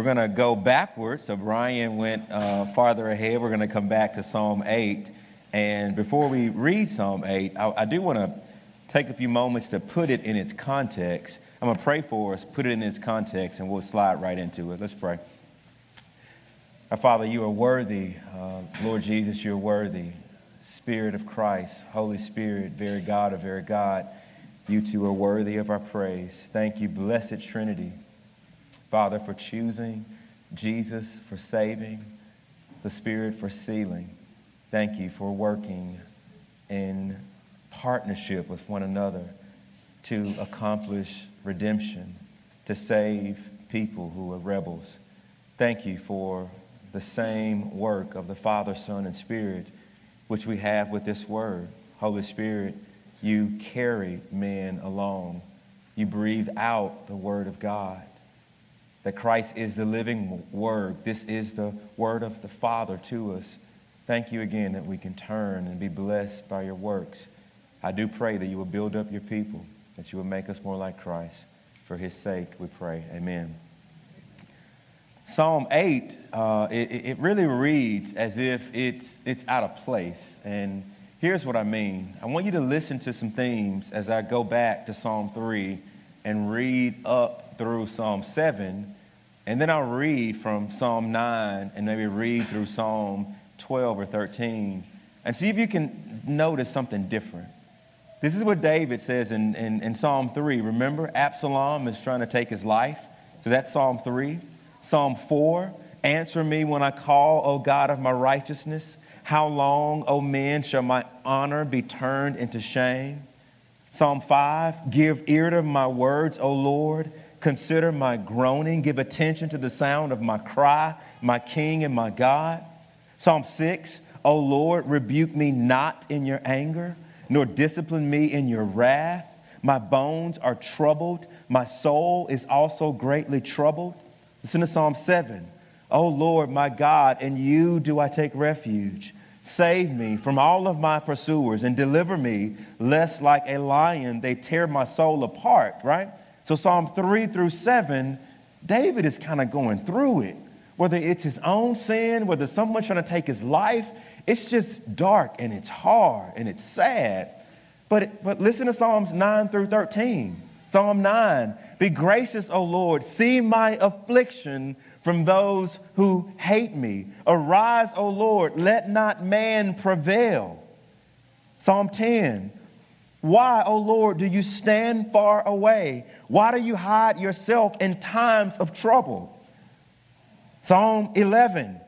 We're going to go backwards. So Brian went uh, farther ahead. We're going to come back to Psalm 8. And before we read Psalm 8, I, I do want to take a few moments to put it in its context. I'm going to pray for us, put it in its context, and we'll slide right into it. Let's pray. Our Father, you are worthy. Uh, Lord Jesus, you're worthy. Spirit of Christ, Holy Spirit, very God of very God, you two are worthy of our praise. Thank you, blessed Trinity. Father, for choosing, Jesus for saving, the Spirit for sealing. Thank you for working in partnership with one another to accomplish redemption, to save people who are rebels. Thank you for the same work of the Father, Son, and Spirit which we have with this word. Holy Spirit, you carry men along. You breathe out the word of God. That Christ is the living word. This is the word of the Father to us. Thank you again that we can turn and be blessed by your works. I do pray that you will build up your people, that you will make us more like Christ. For his sake, we pray. Amen. Psalm 8, uh, it, it, really reads as if it's, it's out of place. And here's what I mean I want you to listen to some themes as I go back to Psalm 3 and read up through Psalm 7. And then I'll read from Psalm 9 and maybe read through Psalm 12 or 13 and see if you can notice something different. This is what David says in, in, in Psalm 3. Remember, Absalom is trying to take his life. So that's Psalm 3. Psalm 4 Answer me when I call, O God of my righteousness. How long, O men, shall my honor be turned into shame? Psalm 5 Give ear to my words, O Lord. Consider my groaning. Give attention to the sound of my cry, my King and my God. Psalm 6 O Lord, rebuke me not in your anger, nor discipline me in your wrath. My bones are troubled. My soul is also greatly troubled. Listen to Psalm 7. O Lord, my God, in you do I take refuge. Save me from all of my pursuers and deliver me, lest like a lion they tear my soul apart, right? So, Psalm 3 through 7, David is kind of going through it. Whether it's his own sin, whether someone's trying to take his life, it's just dark and it's hard and it's sad. But, but listen to Psalms 9 through 13. Psalm 9 Be gracious, O Lord, see my affliction from those who hate me. Arise, O Lord, let not man prevail. Psalm 10 Why, O Lord, do you stand far away? Why do you hide yourself in times of trouble? Psalm 11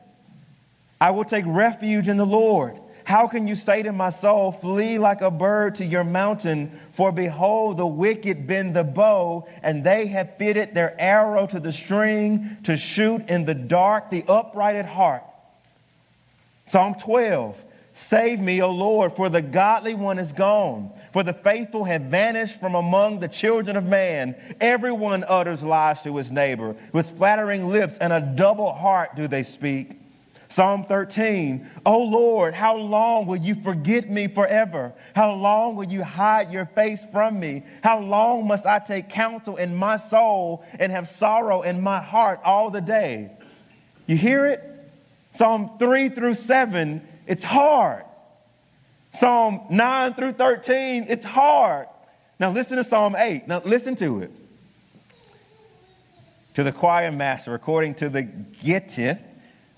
I will take refuge in the Lord. How can you say to my soul, Flee like a bird to your mountain? For behold, the wicked bend the bow, and they have fitted their arrow to the string to shoot in the dark the upright at heart. Psalm 12 Save me, O Lord, for the godly one is gone, for the faithful have vanished from among the children of man. Everyone utters lies to his neighbor. With flattering lips and a double heart do they speak. Psalm 13, Oh Lord, how long will you forget me forever? How long will you hide your face from me? How long must I take counsel in my soul and have sorrow in my heart all the day? You hear it? Psalm 3 through 7, it's hard. Psalm 9 through 13, it's hard. Now listen to Psalm 8. Now listen to it. To the choir master, according to the Gittith,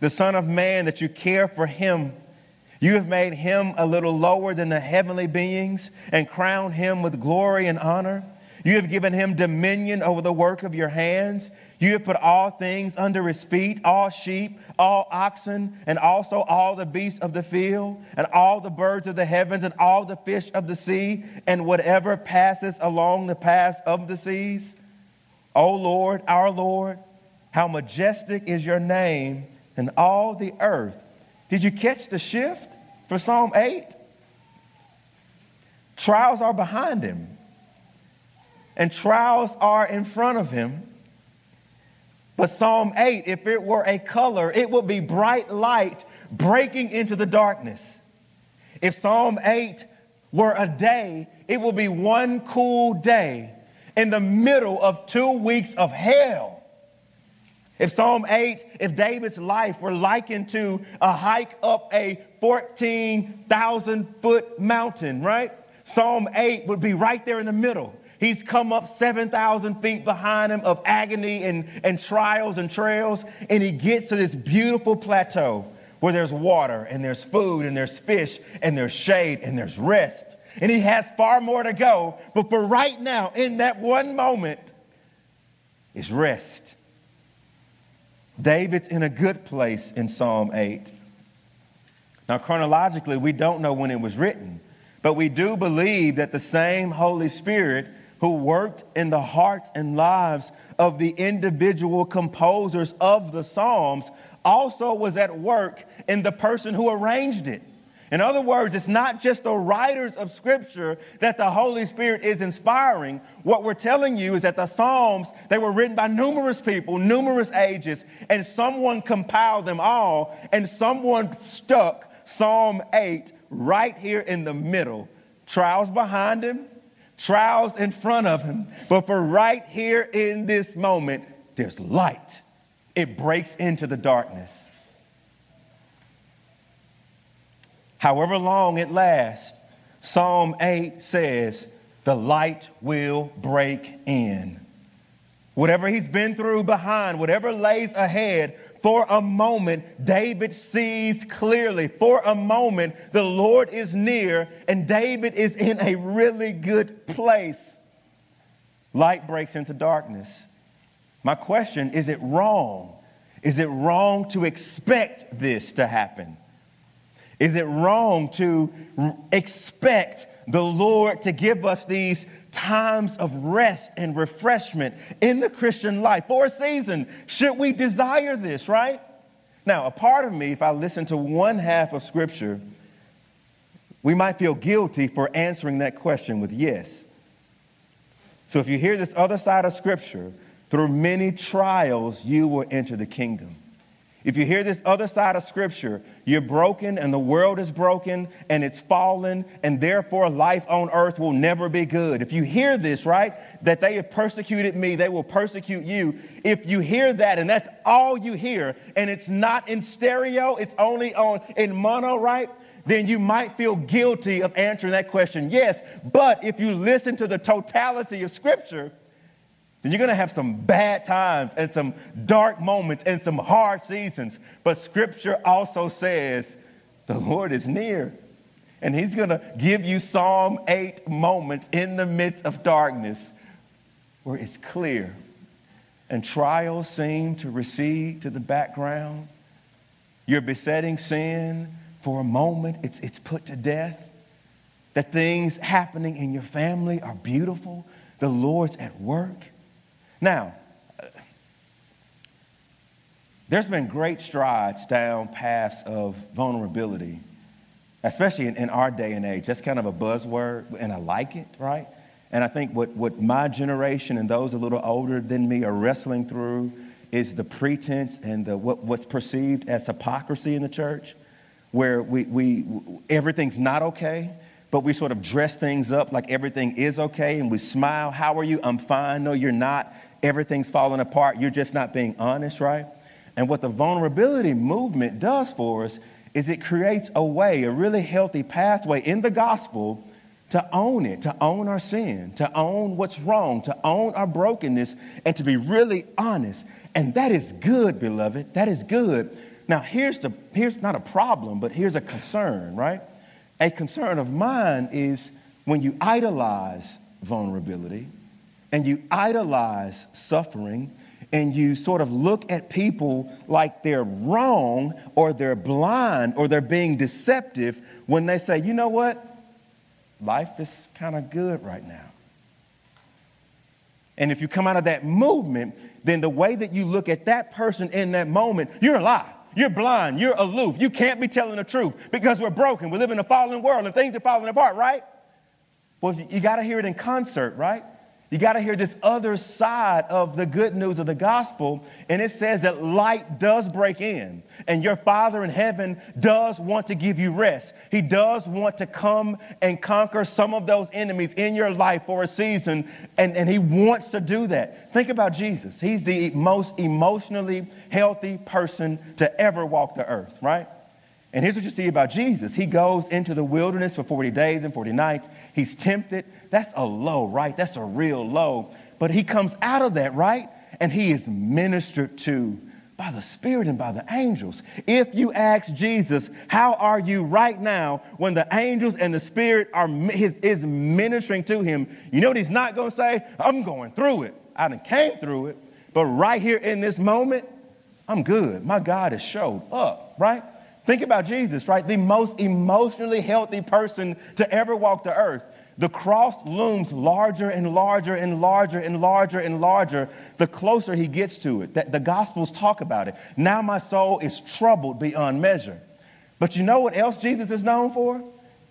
The Son of Man, that you care for him. You have made him a little lower than the heavenly beings and crowned him with glory and honor. You have given him dominion over the work of your hands. You have put all things under his feet, all sheep, all oxen, and also all the beasts of the field, and all the birds of the heavens, and all the fish of the sea, and whatever passes along the paths of the seas. O Lord, our Lord, how majestic is your name and all the earth. Did you catch the shift for Psalm 8? Trials are behind him, and trials are in front of him. But Psalm 8, if it were a color, it would be bright light breaking into the darkness. If Psalm 8 were a day, it would be one cool day in the middle of two weeks of hell. If Psalm 8, if David's life were likened to a hike up a 14,000 foot mountain, right? Psalm 8 would be right there in the middle. He's come up 7,000 feet behind him of agony and, and trials and trails, and he gets to this beautiful plateau where there's water and there's food and there's fish and there's shade and there's rest. And he has far more to go, but for right now, in that one moment, is rest. David's in a good place in Psalm 8. Now, chronologically, we don't know when it was written, but we do believe that the same Holy Spirit who worked in the hearts and lives of the individual composers of the Psalms also was at work in the person who arranged it. In other words, it's not just the writers of Scripture that the Holy Spirit is inspiring. What we're telling you is that the Psalms, they were written by numerous people, numerous ages, and someone compiled them all, and someone stuck Psalm 8 right here in the middle. Trials behind him, trials in front of him. But for right here in this moment, there's light. It breaks into the darkness. However long it lasts, Psalm 8 says, the light will break in. Whatever he's been through behind, whatever lays ahead, for a moment, David sees clearly. For a moment, the Lord is near, and David is in a really good place. Light breaks into darkness. My question is it wrong? Is it wrong to expect this to happen? Is it wrong to expect the Lord to give us these times of rest and refreshment in the Christian life for a season. Should we desire this, right? Now, a part of me, if I listen to one half of Scripture, we might feel guilty for answering that question with yes. So if you hear this other side of Scripture, through many trials, you will enter the kingdom. If you hear this other side of scripture, you're broken and the world is broken and it's fallen, and therefore life on earth will never be good. If you hear this, right, that they have persecuted me, they will persecute you. If you hear that and that's all you hear, and it's not in stereo, it's only on in mono, right? Then you might feel guilty of answering that question. Yes, but if you listen to the totality of scripture, then you're going to have some bad times and some dark moments and some hard seasons. But scripture also says the Lord is near. And he's going to give you Psalm 8 moments in the midst of darkness where it's clear and trials seem to recede to the background. Your besetting sin, for a moment, it's, it's put to death. That things happening in your family are beautiful. The Lord's at work. Now, there's been great strides down paths of vulnerability, especially in, in, our day and age. That's kind of a buzzword, and I like it, right? And I think what, what my generation and those a little older than me are wrestling through is the pretense and the, what, what's perceived as hypocrisy in the church, where we, we, everything's not okay, but we sort of dress things up like everything is okay, and we smile. How are you? I'm fine. No, you're not everything's falling apart. You're just not being honest, right? And what the vulnerability movement does for us is it creates a way, a really healthy pathway in the gospel to own it, to own our sin, to own what's wrong, to own our brokenness, and to be really honest. And that is good, beloved. That is good. Now, here's, the, here's not a problem, but here's a concern, right? A concern of mine is when you idolize vulnerability, and you idolize suffering and you sort of look at people like they're wrong or they're blind or they're being deceptive when they say, you know what? Life is kind of good right now. And if you come out of that movement, then the way that you look at that person in that moment, you're a lie. You're blind. You're aloof. You can't be telling the truth because we're broken. We live in a fallen world and things are falling apart, right? Well, you got to hear it in concert, right? You got to hear this other side of the good news of the gospel. And it says that light does break in, and your Father in heaven does want to give you rest. He does want to come and conquer some of those enemies in your life for a season, and, and He wants to do that. Think about Jesus. He's the most emotionally healthy person to ever walk the earth, right? And here's what you see about Jesus He goes into the wilderness for 40 days and 40 nights. He's tempted. That's a low, right? That's a real low. But he comes out of that, right? And he is ministered to by the Spirit and by the angels. If you ask Jesus, How are you right now when the angels and the Spirit are his, is ministering to him? You know what he's not going to say? I'm going through it. I done came through it. But right here in this moment, I'm good. My God has showed up, right? Think about Jesus, right? The most emotionally healthy person to ever walk the earth. The cross looms larger and larger and larger and larger and larger the closer he gets to it. That the gospels talk about it. Now my soul is troubled beyond measure. But you know what else Jesus is known for?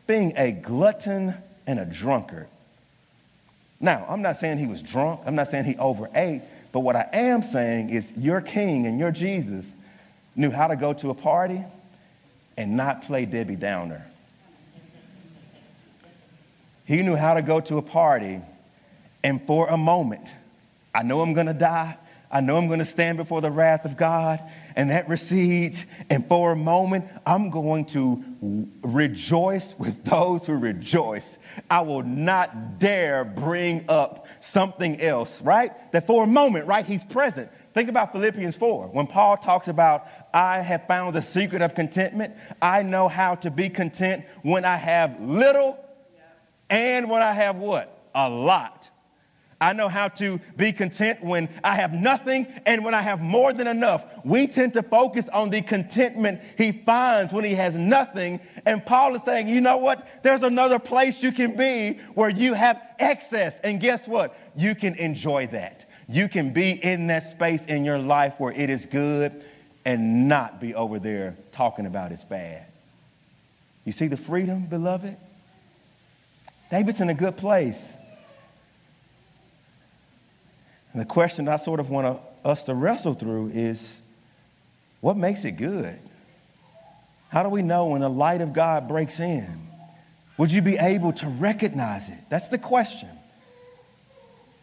Being a glutton and a drunkard. Now, I'm not saying he was drunk. I'm not saying he overate. But what I am saying is your king and your Jesus knew how to go to a party and not play Debbie Downer. He knew how to go to a party and for a moment, I know I'm gonna die. I know I'm gonna stand before the wrath of God, and that recedes. And for a moment, I'm going to rejoice with those who rejoice. I will not dare bring up something else, right? That for a moment, right, he's present. Think about Philippians 4 when Paul talks about, I have found the secret of contentment. I know how to be content when I have little and when I have what? A lot. I know how to be content when I have nothing and when I have more than enough. We tend to focus on the contentment he finds when he has nothing. And Paul is saying, you know what? There's another place you can be where you have excess. And guess what? You can enjoy that. You can be in that space in your life where it is good and not be over there talking about it's bad. You see the freedom, beloved? David's in a good place. And the question I sort of want us to wrestle through is what makes it good? How do we know when the light of God breaks in? Would you be able to recognize it? That's the question.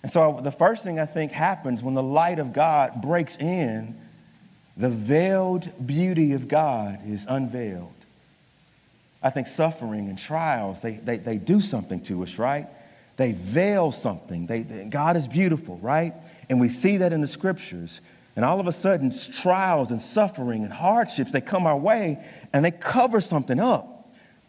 And so the first thing I think happens when the light of God breaks in, the veiled beauty of God is unveiled. I think suffering and trials, they, they, they do something to us, right? They veil something. They, they, God is beautiful, right? And we see that in the scriptures. And all of a sudden, trials and suffering and hardships, they come our way and they cover something up.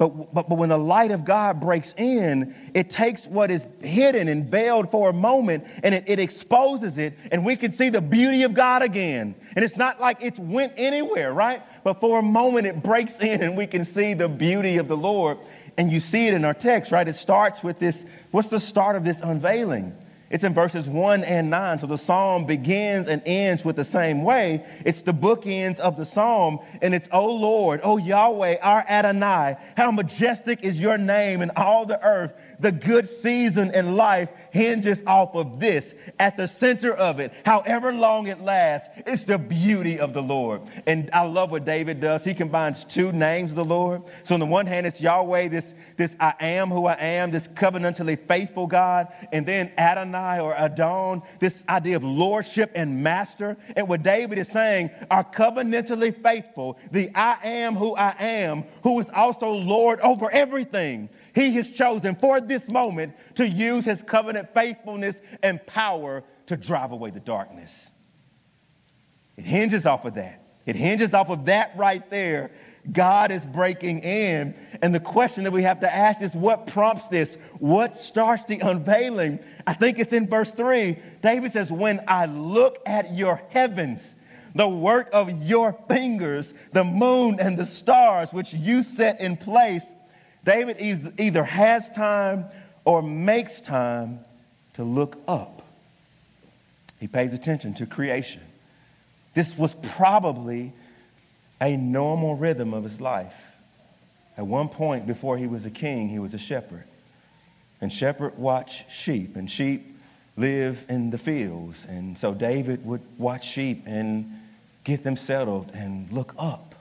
But, but, but when the light of God breaks in, it takes what is hidden and veiled for a moment and it, it exposes it, and we can see the beauty of God again. And it's not like it's went anywhere, right? But for a moment, it breaks in and we can see the beauty of the Lord. And you see it in our text, right? It starts with this what's the start of this unveiling? It's in verses 1 and 9. So the psalm begins and ends with the same way. It's the bookends of the psalm, and it's, O Lord, O Yahweh, our Adonai, how majestic is your name in all the earth. The good season in life hinges off of this. At the center of it, however long it lasts, it's the beauty of the Lord. And I love what David does. He combines two names of the Lord. So on the one hand, it's Yahweh, this, this I am who I am, this covenantally faithful God. And then Adonai or Adon, this idea of lordship and master. And what David is saying are covenantally faithful, the I am who I am, who is also Lord over everything. He has chosen for this moment to use his covenant faithfulness and power to drive away the darkness. It hinges off of that. It hinges off of that right there. God is breaking in. And the question that we have to ask is what prompts this? What starts the unveiling? I think it's in verse 3. David says, When I look at your heavens, the work of your fingers, the moon and the stars which you set in place, David either has time or makes time to look up. He pays attention to creation. This was probably a normal rhythm of his life. At one point, before he was a king, he was a shepherd. And shepherd watch sheep, and sheep live in the fields. And so David would watch sheep and get them settled and look up.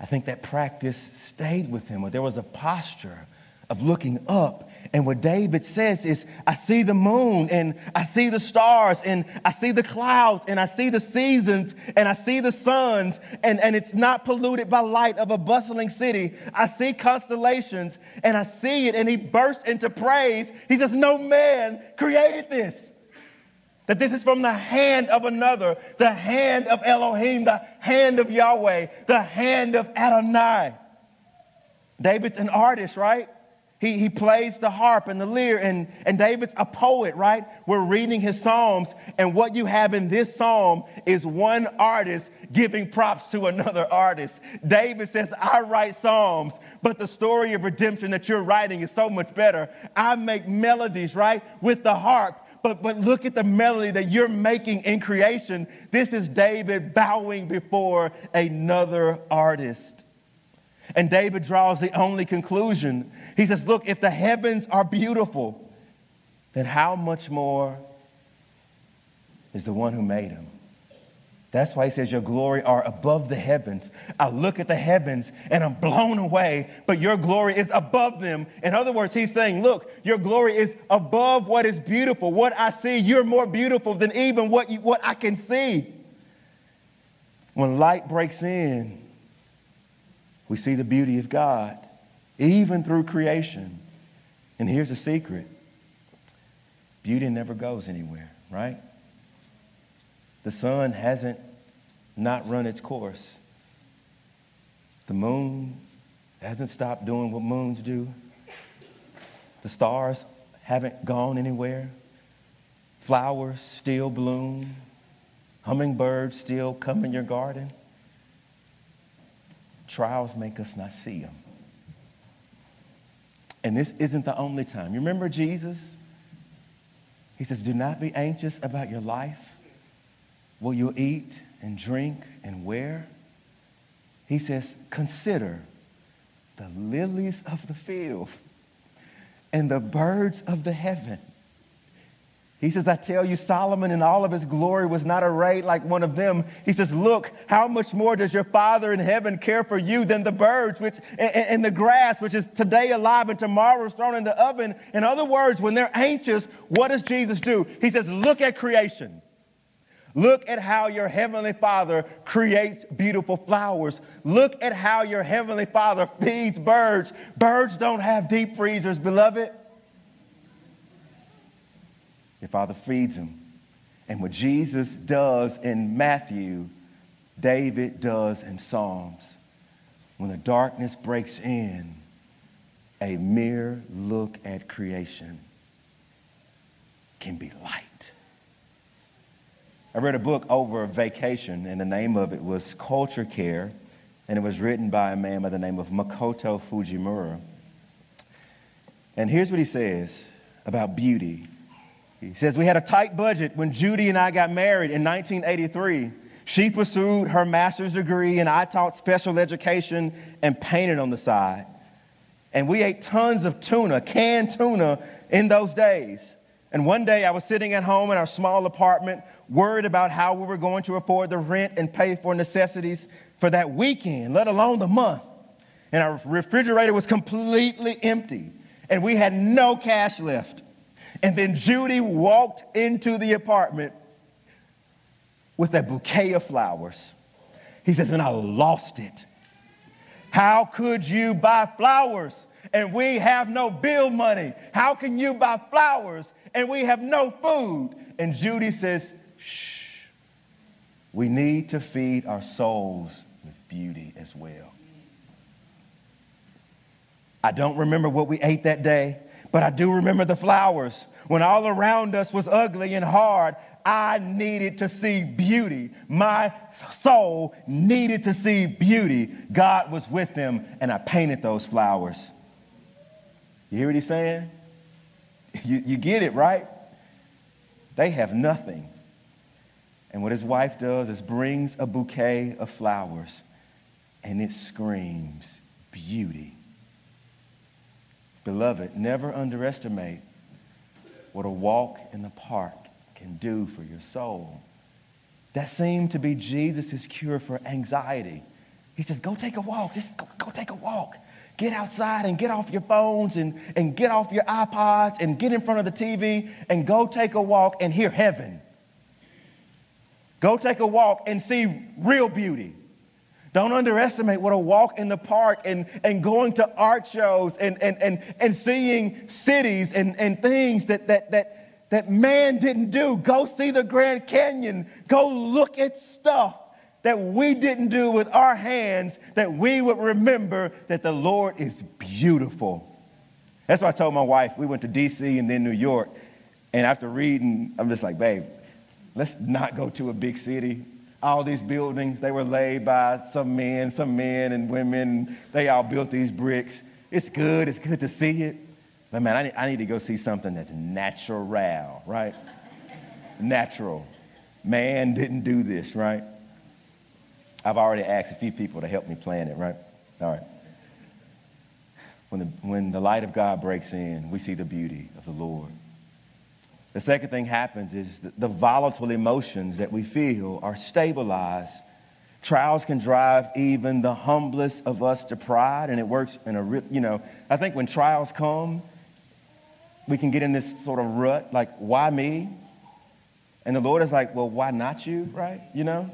I think that practice stayed with him, there was a posture of looking up and what David says is, I see the moon and I see the stars and I see the clouds and I see the seasons and I see the suns and, and it's not polluted by light of a bustling city. I see constellations and I see it and he bursts into praise. He says, No man created this. That this is from the hand of another, the hand of Elohim, the hand of Yahweh, the hand of Adonai. David's an artist, right? He, he plays the harp and the lyre, and, and David's a poet, right? We're reading his Psalms, and what you have in this psalm is one artist giving props to another artist. David says, I write Psalms, but the story of redemption that you're writing is so much better. I make melodies, right, with the harp. But, but look at the melody that you're making in creation. This is David bowing before another artist. And David draws the only conclusion he says, Look, if the heavens are beautiful, then how much more is the one who made them? That's why he says, Your glory are above the heavens. I look at the heavens and I'm blown away, but your glory is above them. In other words, he's saying, Look, your glory is above what is beautiful. What I see, you're more beautiful than even what, you, what I can see. When light breaks in, we see the beauty of God even through creation. And here's a secret beauty never goes anywhere, right? The sun hasn't not run its course. The moon hasn't stopped doing what moons do. The stars haven't gone anywhere. Flowers still bloom. Hummingbirds still come in your garden. Trials make us not see them. And this isn't the only time. You remember Jesus? He says, Do not be anxious about your life, what you'll eat and drink and wear. He says, Consider the lilies of the field and the birds of the heaven he says, I tell you, Solomon in all of his glory was not arrayed like one of them. He says, Look, how much more does your Father in heaven care for you than the birds which, and, and the grass, which is today alive and tomorrow is thrown in the oven? In other words, when they're anxious, what does Jesus do? He says, Look at creation. Look at how your heavenly Father creates beautiful flowers. Look at how your heavenly Father feeds birds. Birds don't have deep freezers, beloved. Your father feeds him. And what Jesus does in Matthew, David does in Psalms. When the darkness breaks in, a mere look at creation can be light. I read a book over vacation, and the name of it was Culture Care, and it was written by a man by the name of Makoto Fujimura. And here's what he says about beauty he says, We had a tight budget when Judy and I got married in 1983. She pursued her master's degree, and I taught special education and painted on the side. And we ate tons of tuna, canned tuna, in those days. And one day I was sitting at home in our small apartment, worried about how we were going to afford the rent and pay for necessities for that weekend, let alone the month. And our refrigerator was completely empty, and we had no cash left. And then Judy walked into the apartment with a bouquet of flowers. He says, and I lost it. How could you buy flowers and we have no bill money? How can you buy flowers and we have no food? And Judy says, shh, we need to feed our souls with beauty as well. I don't remember what we ate that day, but I do remember the flowers. When all around us was ugly and hard, I needed to see beauty. My soul needed to see beauty. God was with them, and I painted those flowers. You hear what he's saying? You, you get it, right? They have nothing. And what his wife does is brings a bouquet of flowers and it screams beauty. Beloved, never underestimate what a walk in the park can do for your soul. That seemed to be Jesus' cure for anxiety. He says, Go take a walk. Just go, go, take a walk. Get outside and get off your phones and, and get off your iPods and get in front of the TV and go take a walk and hear heaven. Go take a walk and see real beauty. Don't underestimate what a walk in the park and, and going to art shows and, and, and, and seeing cities and, and things that, that, that, that man didn't do. Go see the Grand Canyon. Go look at stuff that we didn't do with our hands that we would remember that the Lord is beautiful. That's why I told my wife, we went to DC and then New York. And after reading, I'm just like, babe, let's not go to a big city all these buildings, they were laid by some men, some men and women. They all built these bricks. It's good, it's good to see it. But man, I need, I need to go see something that's natural, right? natural. Man didn't do this, right? I've already asked a few people to help me plan it, right? All right. When the, when the light of God breaks in, we see the beauty of the Lord. The second thing happens is the volatile emotions that we feel are stabilized. Trials can drive even the humblest of us to pride, and it works in a, real, you know, I think when trials come, we can get in this sort of rut, like, why me? And the Lord is like, well, why not you, right? You know?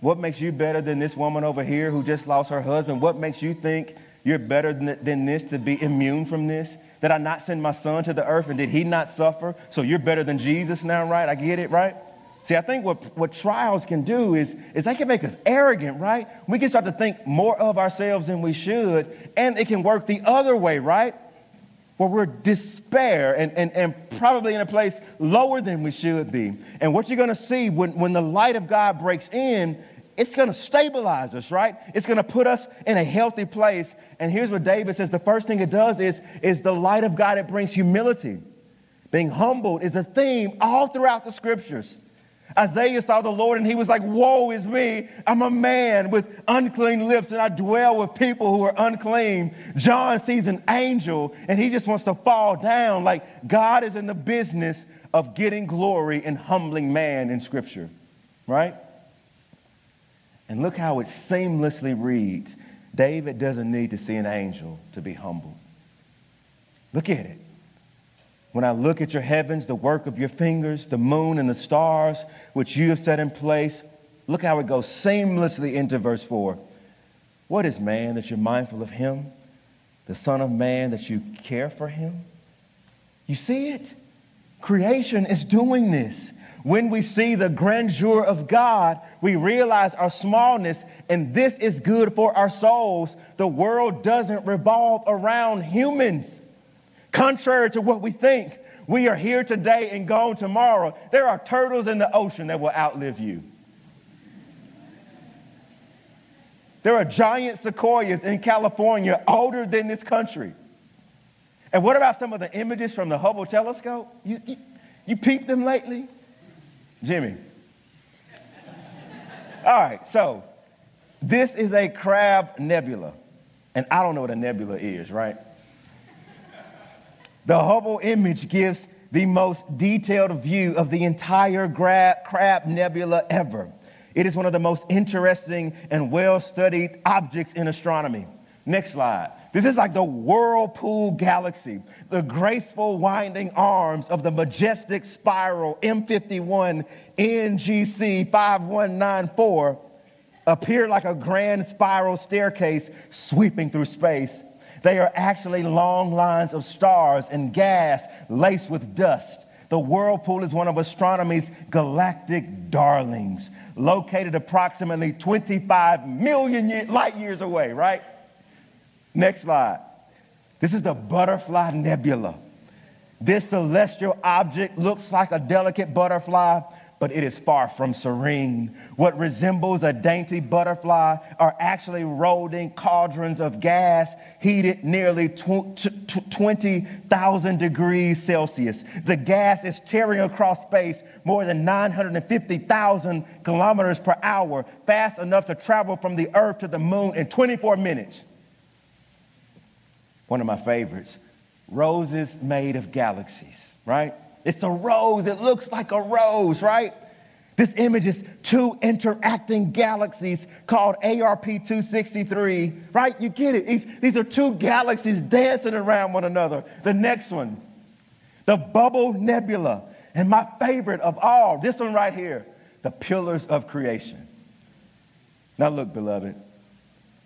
What makes you better than this woman over here who just lost her husband? What makes you think you're better than, than this to be immune from this? Did I not send my son to the earth and did he not suffer? So you're better than Jesus now, right? I get it, right? See, I think what, what trials can do is, is they can make us arrogant, right? We can start to think more of ourselves than we should, and it can work the other way, right? Where we're despair and, and, and probably in a place lower than we should be. And what you're gonna see when, when the light of God breaks in it's going to stabilize us, right? It's going to put us in a healthy place. And here's what David says the first thing it does is, is the light of God, it brings humility. Being humbled is a theme all throughout the scriptures. Isaiah saw the Lord and he was like, Woe is me. I'm a man with unclean lips and I dwell with people who are unclean. John sees an angel and he just wants to fall down. Like God is in the business of getting glory and humbling man in scripture, right? And look how it seamlessly reads David doesn't need to see an angel to be humble. Look at it. When I look at your heavens, the work of your fingers, the moon and the stars, which you have set in place, look how it goes seamlessly into verse 4. What is man that you're mindful of him? The Son of Man that you care for him? You see it? Creation is doing this. When we see the grandeur of God, we realize our smallness, and this is good for our souls. The world doesn't revolve around humans. Contrary to what we think, we are here today and gone tomorrow. There are turtles in the ocean that will outlive you. There are giant sequoias in California older than this country. And what about some of the images from the Hubble telescope? You, you, you peeped them lately? Jimmy. All right, so this is a crab nebula. And I don't know what a nebula is, right? The Hubble image gives the most detailed view of the entire crab nebula ever. It is one of the most interesting and well studied objects in astronomy. Next slide. This is like the whirlpool galaxy, the graceful winding arms of the majestic spiral M51 NGC 5194 appear like a grand spiral staircase sweeping through space. They are actually long lines of stars and gas laced with dust. The whirlpool is one of astronomy's galactic darlings, located approximately 25 million light years away, right? Next slide. This is the butterfly nebula. This celestial object looks like a delicate butterfly, but it is far from serene. What resembles a dainty butterfly are actually rolling cauldrons of gas heated nearly 20,000 degrees Celsius. The gas is tearing across space more than 950,000 kilometers per hour, fast enough to travel from the Earth to the moon in 24 minutes. One of my favorites roses made of galaxies, right? It's a rose. It looks like a rose, right? This image is two interacting galaxies called ARP 263, right? You get it. These, these are two galaxies dancing around one another. The next one, the Bubble Nebula. And my favorite of all, this one right here, the Pillars of Creation. Now, look, beloved,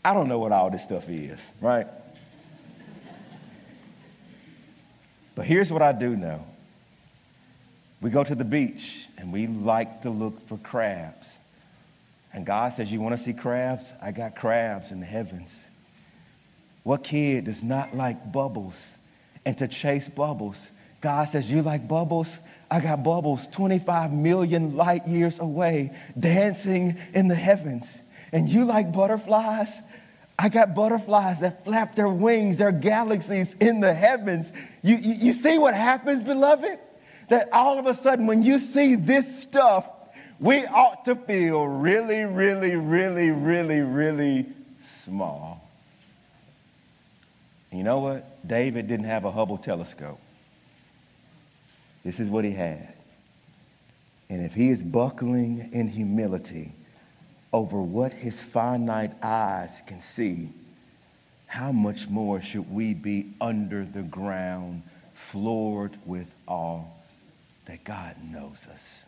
I don't know what all this stuff is, right? But here's what I do know we go to the beach and we like to look for crabs. And God says, You want to see crabs? I got crabs in the heavens. What kid does not like bubbles and to chase bubbles? God says, You like bubbles? I got bubbles 25 million light years away dancing in the heavens. And you like butterflies? I got butterflies that flap their wings, their galaxies in the heavens. You, you, you, see what happens, beloved? That all of a sudden, when you see this stuff, we ought to feel really, really, really, really, really small. You know what? David didn't have a Hubble telescope. This is what he had. And if he is buckling in humility, over what his finite eyes can see, how much more should we be under the ground, floored with awe that God knows us?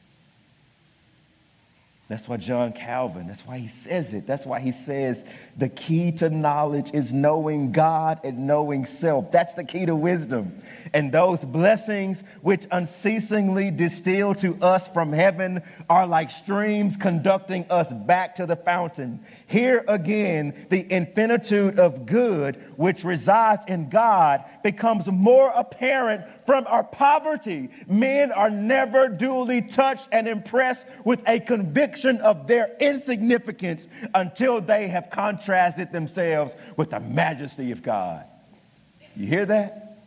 That's why John Calvin, that's why he says it. That's why he says the key to knowledge is knowing God and knowing self. That's the key to wisdom. And those blessings which unceasingly distill to us from heaven are like streams conducting us back to the fountain. Here again, the infinitude of good which resides in God becomes more apparent from our poverty. Men are never duly touched and impressed with a conviction of their insignificance until they have contrasted themselves with the majesty of God. You hear that?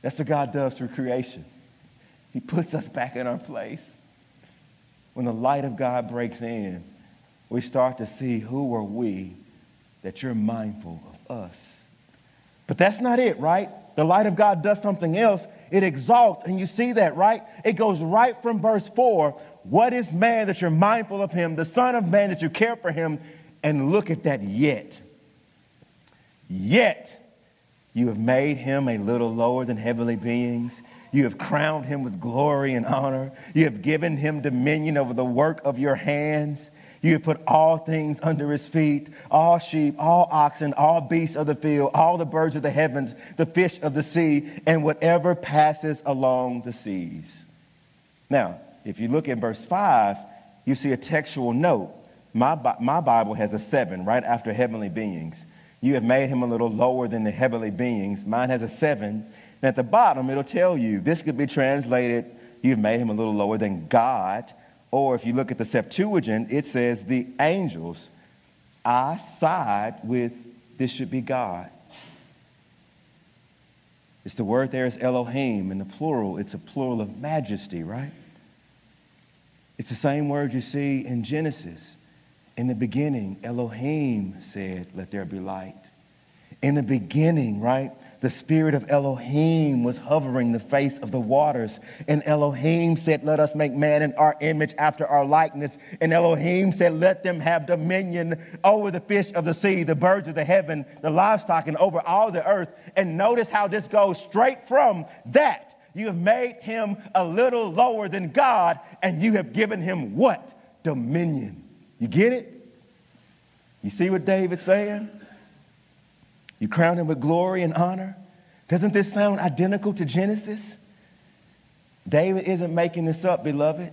That's what God does through creation. He puts us back in our place. When the light of God breaks in, we start to see who are we that you're mindful of us. But that's not it, right? The light of God does something else. It exalts, and you see that, right? It goes right from verse 4. What is man that you're mindful of him, the Son of Man that you care for him? And look at that yet. Yet you have made him a little lower than heavenly beings. You have crowned him with glory and honor. You have given him dominion over the work of your hands. You have put all things under his feet all sheep, all oxen, all beasts of the field, all the birds of the heavens, the fish of the sea, and whatever passes along the seas. Now, if you look at verse 5, you see a textual note. My, my Bible has a seven right after heavenly beings. You have made him a little lower than the heavenly beings. Mine has a seven. And at the bottom, it'll tell you this could be translated, you've made him a little lower than God. Or if you look at the Septuagint, it says the angels. I side with this should be God. It's the word there is Elohim in the plural. It's a plural of majesty, right? It's the same word you see in Genesis. In the beginning, Elohim said, Let there be light. In the beginning, right? The spirit of Elohim was hovering the face of the waters. And Elohim said, Let us make man in our image after our likeness. And Elohim said, Let them have dominion over the fish of the sea, the birds of the heaven, the livestock, and over all the earth. And notice how this goes straight from that. You have made him a little lower than God, and you have given him what? Dominion. You get it? You see what David's saying? You crown him with glory and honor. Doesn't this sound identical to Genesis? David isn't making this up, beloved.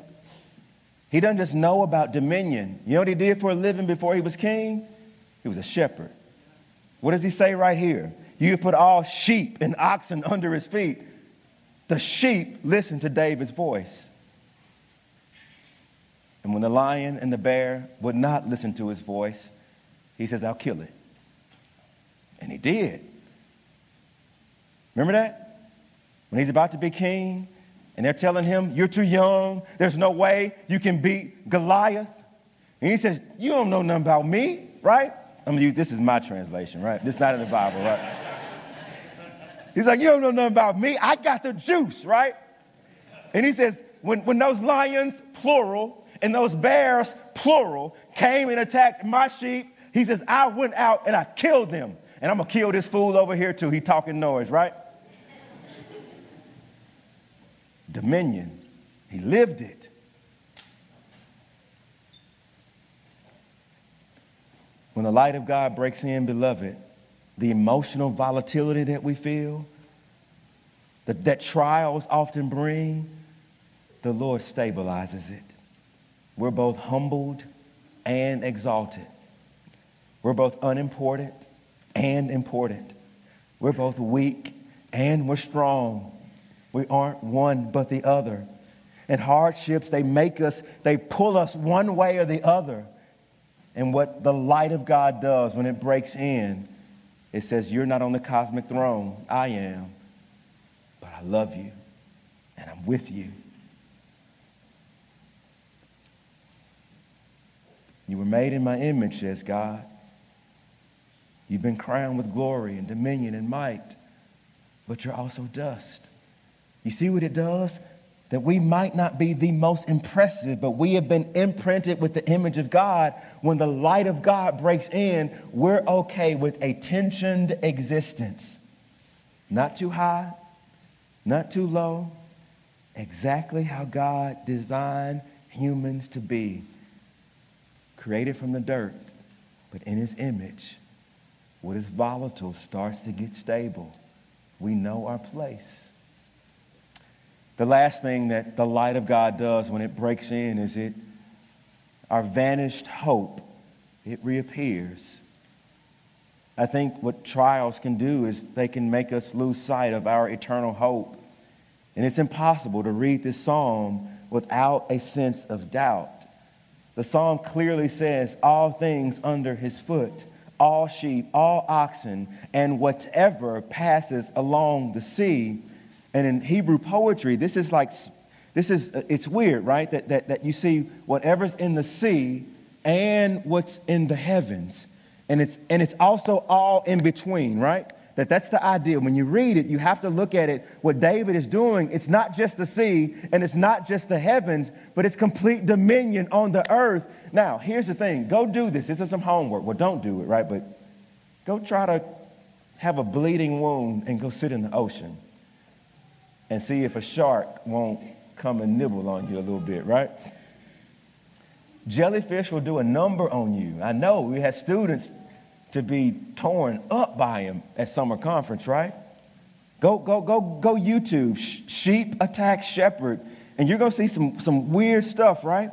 He doesn't just know about dominion. You know what he did for a living before he was king? He was a shepherd. What does he say right here? You have put all sheep and oxen under his feet. The sheep listened to David's voice. And when the lion and the bear would not listen to his voice, he says, I'll kill it. And he did. Remember that? When he's about to be king, and they're telling him, You're too young. There's no way you can beat Goliath. And he says, You don't know nothing about me, right? I'm gonna use this is my translation, right? This is not in the Bible, right? He's like, You don't know nothing about me. I got the juice, right? And he says, When, when those lions, plural, and those bears, plural, came and attacked my sheep, he says, I went out and I killed them. And I'm gonna kill this fool over here too. He talking noise, right? Dominion. He lived it. When the light of God breaks in, beloved, the emotional volatility that we feel, that, that trials often bring, the Lord stabilizes it. We're both humbled and exalted. We're both unimportant and important. We're both weak and we're strong. We aren't one but the other. And hardships, they make us, they pull us one way or the other. And what the light of God does when it breaks in, it says, You're not on the cosmic throne. I am. But I love you and I'm with you. You were made in my image, says God. You've been crowned with glory and dominion and might, but you're also dust. You see what it does? That we might not be the most impressive, but we have been imprinted with the image of God. When the light of God breaks in, we're okay with a tensioned existence. Not too high, not too low, exactly how God designed humans to be. Created from the dirt, but in his image. What is volatile starts to get stable. We know our place. The last thing that the light of God does when it breaks in is it, our vanished hope, it reappears. I think what trials can do is they can make us lose sight of our eternal hope. And it's impossible to read this psalm without a sense of doubt. The psalm clearly says, All things under his foot all sheep, all oxen, and whatever passes along the sea. And in Hebrew poetry, this is like, this is, uh, it's weird, right? That, that, that you see whatever's in the sea and what's in the heavens. And it's, and it's also all in between, right? That that's the idea. When you read it, you have to look at it. What David is doing, it's not just the sea and it's not just the heavens, but it's complete dominion on the earth. Now, here's the thing go do this. This is some homework. Well, don't do it, right? But go try to have a bleeding wound and go sit in the ocean and see if a shark won't come and nibble on you a little bit, right? Jellyfish will do a number on you. I know we had students to be torn up by him at summer conference, right? Go, go, go, go YouTube, sheep attack shepherd, and you're gonna see some, some weird stuff, right?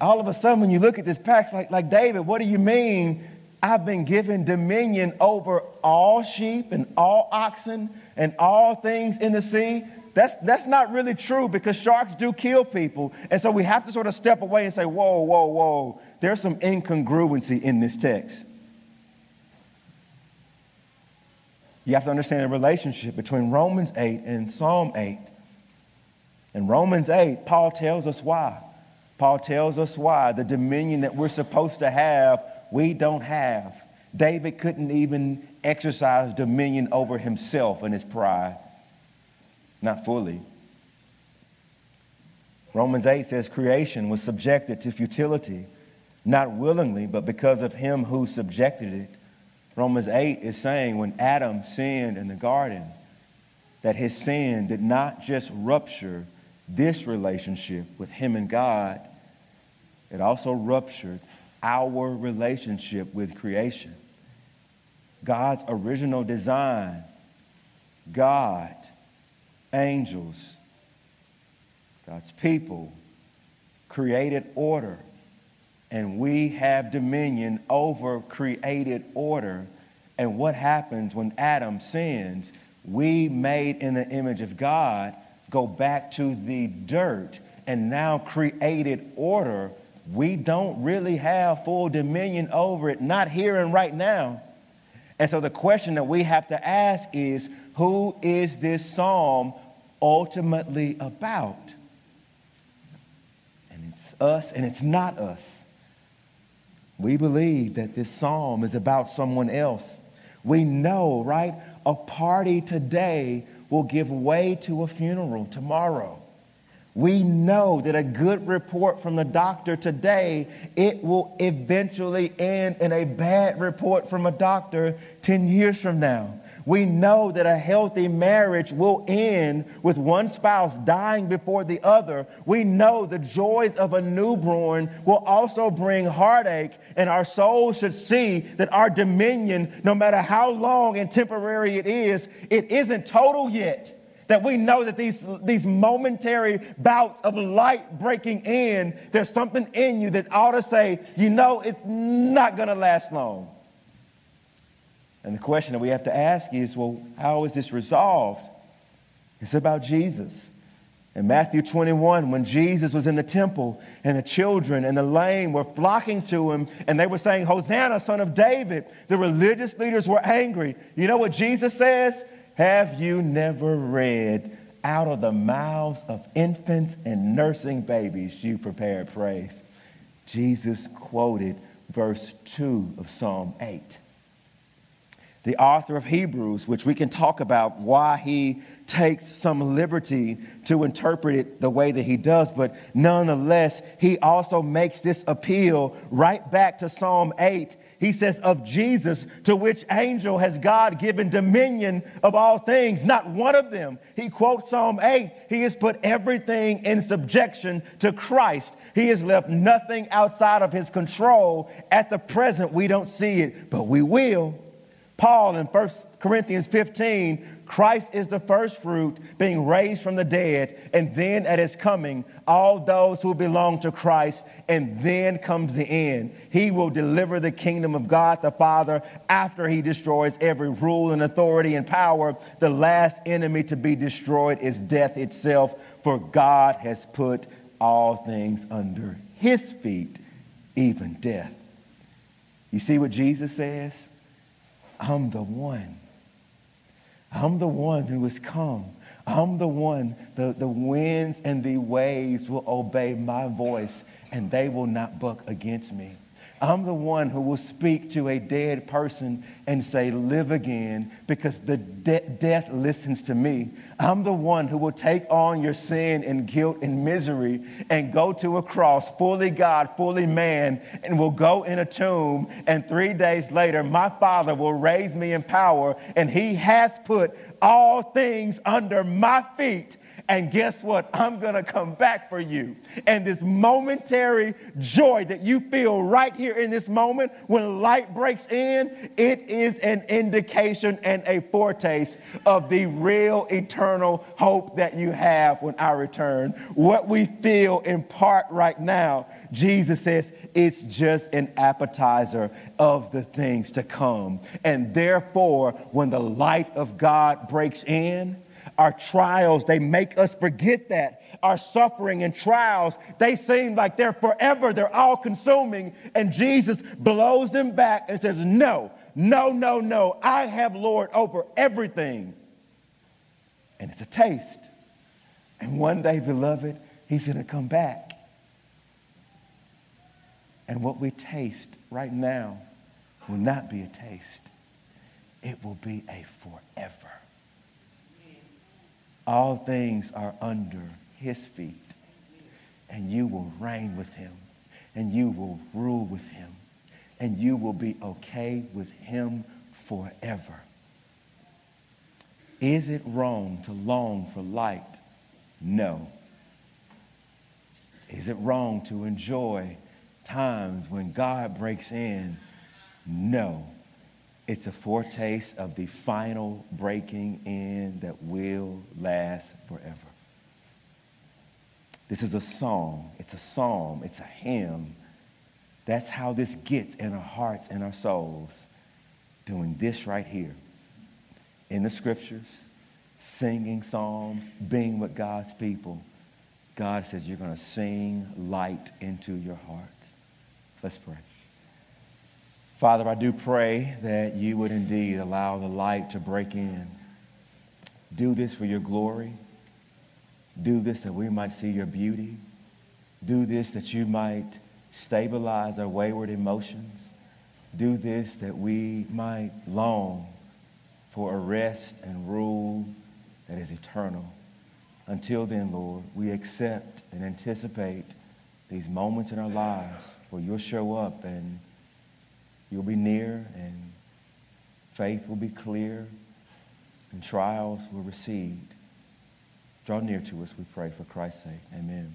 All of a sudden, when you look at this pack, like, like David, what do you mean? I've been given dominion over all sheep and all oxen and all things in the sea. That's, that's not really true because sharks do kill people. And so we have to sort of step away and say, whoa, whoa, whoa there's some incongruency in this text. You have to understand the relationship between Romans 8 and Psalm 8. In Romans 8, Paul tells us why. Paul tells us why the dominion that we're supposed to have, we don't have. David couldn't even exercise dominion over himself and his pride. Not fully. Romans 8 says creation was subjected to futility not willingly, but because of him who subjected it. Romans 8 is saying when Adam sinned in the garden, that his sin did not just rupture this relationship with him and God, it also ruptured our relationship with creation. God's original design, God, angels, God's people, created order and we have dominion over created order. And what happens when Adam sins? We, made in the image of God, go back to the dirt and now created order, we don't really have full dominion over it, not here and right now. And so the question that we have to ask is who is this psalm ultimately about? And it's us and it's not us. We believe that this psalm is about someone else. We know, right? A party today will give way to a funeral tomorrow. We know that a good report from the doctor today, it will eventually end in a bad report from a doctor 10 years from now. We know that a healthy marriage will end with one spouse dying before the other. We know the joys of a newborn will also bring heartache, and our souls should see that our dominion, no matter how long and temporary it is, it isn't total yet that we know that these, these momentary bouts of light breaking in, there's something in you that ought to say, you know, it's not going to last long. And the question that we have to ask is, well, how is this resolved? It's about Jesus. In Matthew 21, when Jesus was in the temple and the children and the lame were flocking to him and they were saying, Hosanna, son of David, the religious leaders were angry. You know what Jesus says? Have you never read, out of the mouths of infants and nursing babies, you prepared praise? Jesus quoted verse 2 of Psalm 8. The author of Hebrews, which we can talk about why he takes some liberty to interpret it the way that he does, but nonetheless, he also makes this appeal right back to Psalm 8 he says, of Jesus, to which angel has God given dominion of all things, not one of them. He quotes Psalm 8. He has put everything in subjection to Christ. He has left nothing outside of his control. At the present, we don't see it, but we will. Paul in 1 Corinthians 15, Christ is the first fruit being raised from the dead, and then at his coming, all those who belong to Christ, and then comes the end. He will deliver the kingdom of God the Father after he destroys every rule and authority and power. The last enemy to be destroyed is death itself, for God has put all things under his feet, even death. You see what Jesus says? I'm the one. I'm the one who has come. I'm the one, the, the winds and the waves will obey my voice and they will not buck against me. I'm the one who will speak to a dead person and say, Live again, because the de- death listens to me. I'm the one who will take on your sin and guilt and misery and go to a cross, fully God, fully man, and will go in a tomb. And three days later, my Father will raise me in power, and He has put all things under my feet and guess what? I'm going to come back for you. And this momentary joy that you feel right here in this moment when light breaks in, it is an indication and a foretaste of the real eternal hope that you have when I return. What we feel in part right now, Jesus says it's just an appetizer of the things to come. And therefore, when the light of God breaks in, our trials, they make us forget that. Our suffering and trials, they seem like they're forever, they're all consuming. And Jesus blows them back and says, No, no, no, no. I have Lord over everything. And it's a taste. And one day, beloved, He's going to come back. And what we taste right now will not be a taste, it will be a forever. All things are under his feet. And you will reign with him. And you will rule with him. And you will be okay with him forever. Is it wrong to long for light? No. Is it wrong to enjoy times when God breaks in? No. It's a foretaste of the final breaking in that will last forever. This is a song, it's a psalm, it's a hymn. That's how this gets in our hearts and our souls, doing this right here in the scriptures, singing psalms, being with God's people. God says you're going to sing light into your hearts. Let's pray. Father, I do pray that you would indeed allow the light to break in. Do this for your glory. Do this that we might see your beauty. Do this that you might stabilize our wayward emotions. Do this that we might long for a rest and rule that is eternal. Until then, Lord, we accept and anticipate these moments in our lives where you'll show up and you'll be near and faith will be clear and trials will recede. Draw near to us, we pray, for Christ's sake. Amen.